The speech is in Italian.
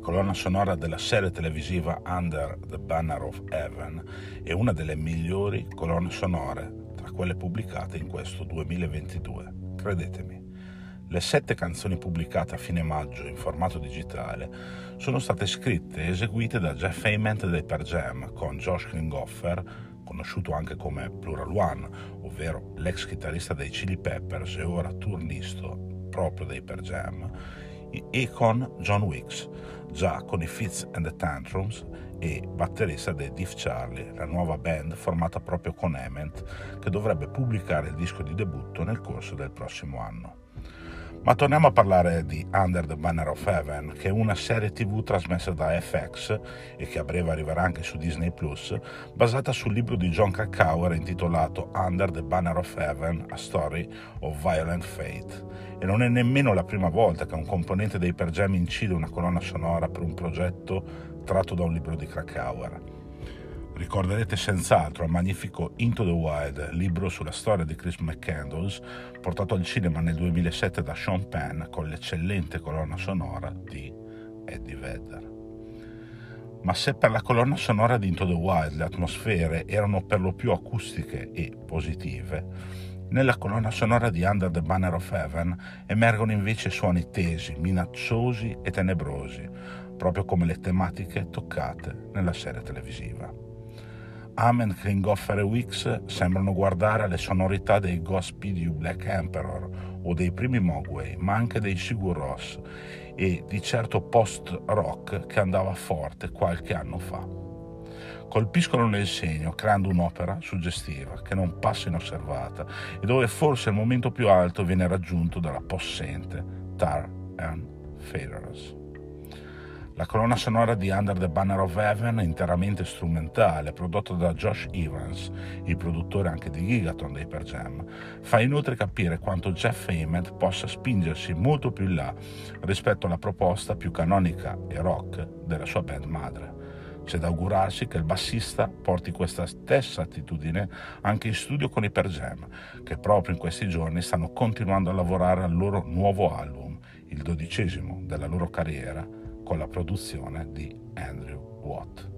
colonna sonora della serie televisiva Under the Banner of Heaven è una delle migliori colonne sonore tra quelle pubblicate in questo 2022, credetemi. Le sette canzoni pubblicate a fine maggio in formato digitale sono state scritte e eseguite da Jeff Ament dei Per Jam con Josh Klinghoffer, conosciuto anche come Plural One, ovvero l'ex chitarrista dei Chili Peppers e ora turnisto proprio dei Per Jam, e con John Wicks, già con i Fitz and the Tantrums e batterista dei Diff Charlie, la nuova band formata proprio con Ament che dovrebbe pubblicare il disco di debutto nel corso del prossimo anno. Ma torniamo a parlare di Under the Banner of Heaven, che è una serie tv trasmessa da FX e che a breve arriverà anche su Disney Plus, basata sul libro di John Krakauer intitolato Under the Banner of Heaven, A Story of Violent Fate. E non è nemmeno la prima volta che un componente dei Per Jam incide una colonna sonora per un progetto tratto da un libro di Krakauer. Ricorderete senz'altro il magnifico Into the Wild, libro sulla storia di Chris McCandles, portato al cinema nel 2007 da Sean Penn con l'eccellente colonna sonora di Eddie Vedder. Ma se per la colonna sonora di Into the Wild le atmosfere erano per lo più acustiche e positive, nella colonna sonora di Under the Banner of Heaven emergono invece suoni tesi, minacciosi e tenebrosi, proprio come le tematiche toccate nella serie televisiva. Amen, Klinghoffer e Wicks sembrano guardare alle sonorità dei Ghost Speed Black Emperor o dei primi Mogwai, ma anche dei Sigur Ross e di certo post-rock che andava forte qualche anno fa. Colpiscono nel segno creando un'opera suggestiva che non passa inosservata e dove forse il momento più alto viene raggiunto dalla possente Tar and Feathers. La colonna sonora di Under the Banner of Heaven interamente strumentale, prodotta da Josh Evans, il produttore anche di Gigaton dei Per Jam, fa inoltre capire quanto Jeff Ament possa spingersi molto più in là rispetto alla proposta più canonica e rock della sua band madre. C'è da augurarsi che il bassista porti questa stessa attitudine anche in studio con i Per Jam, che proprio in questi giorni stanno continuando a lavorare al loro nuovo album, il dodicesimo della loro carriera, con la produzione di Andrew Watt.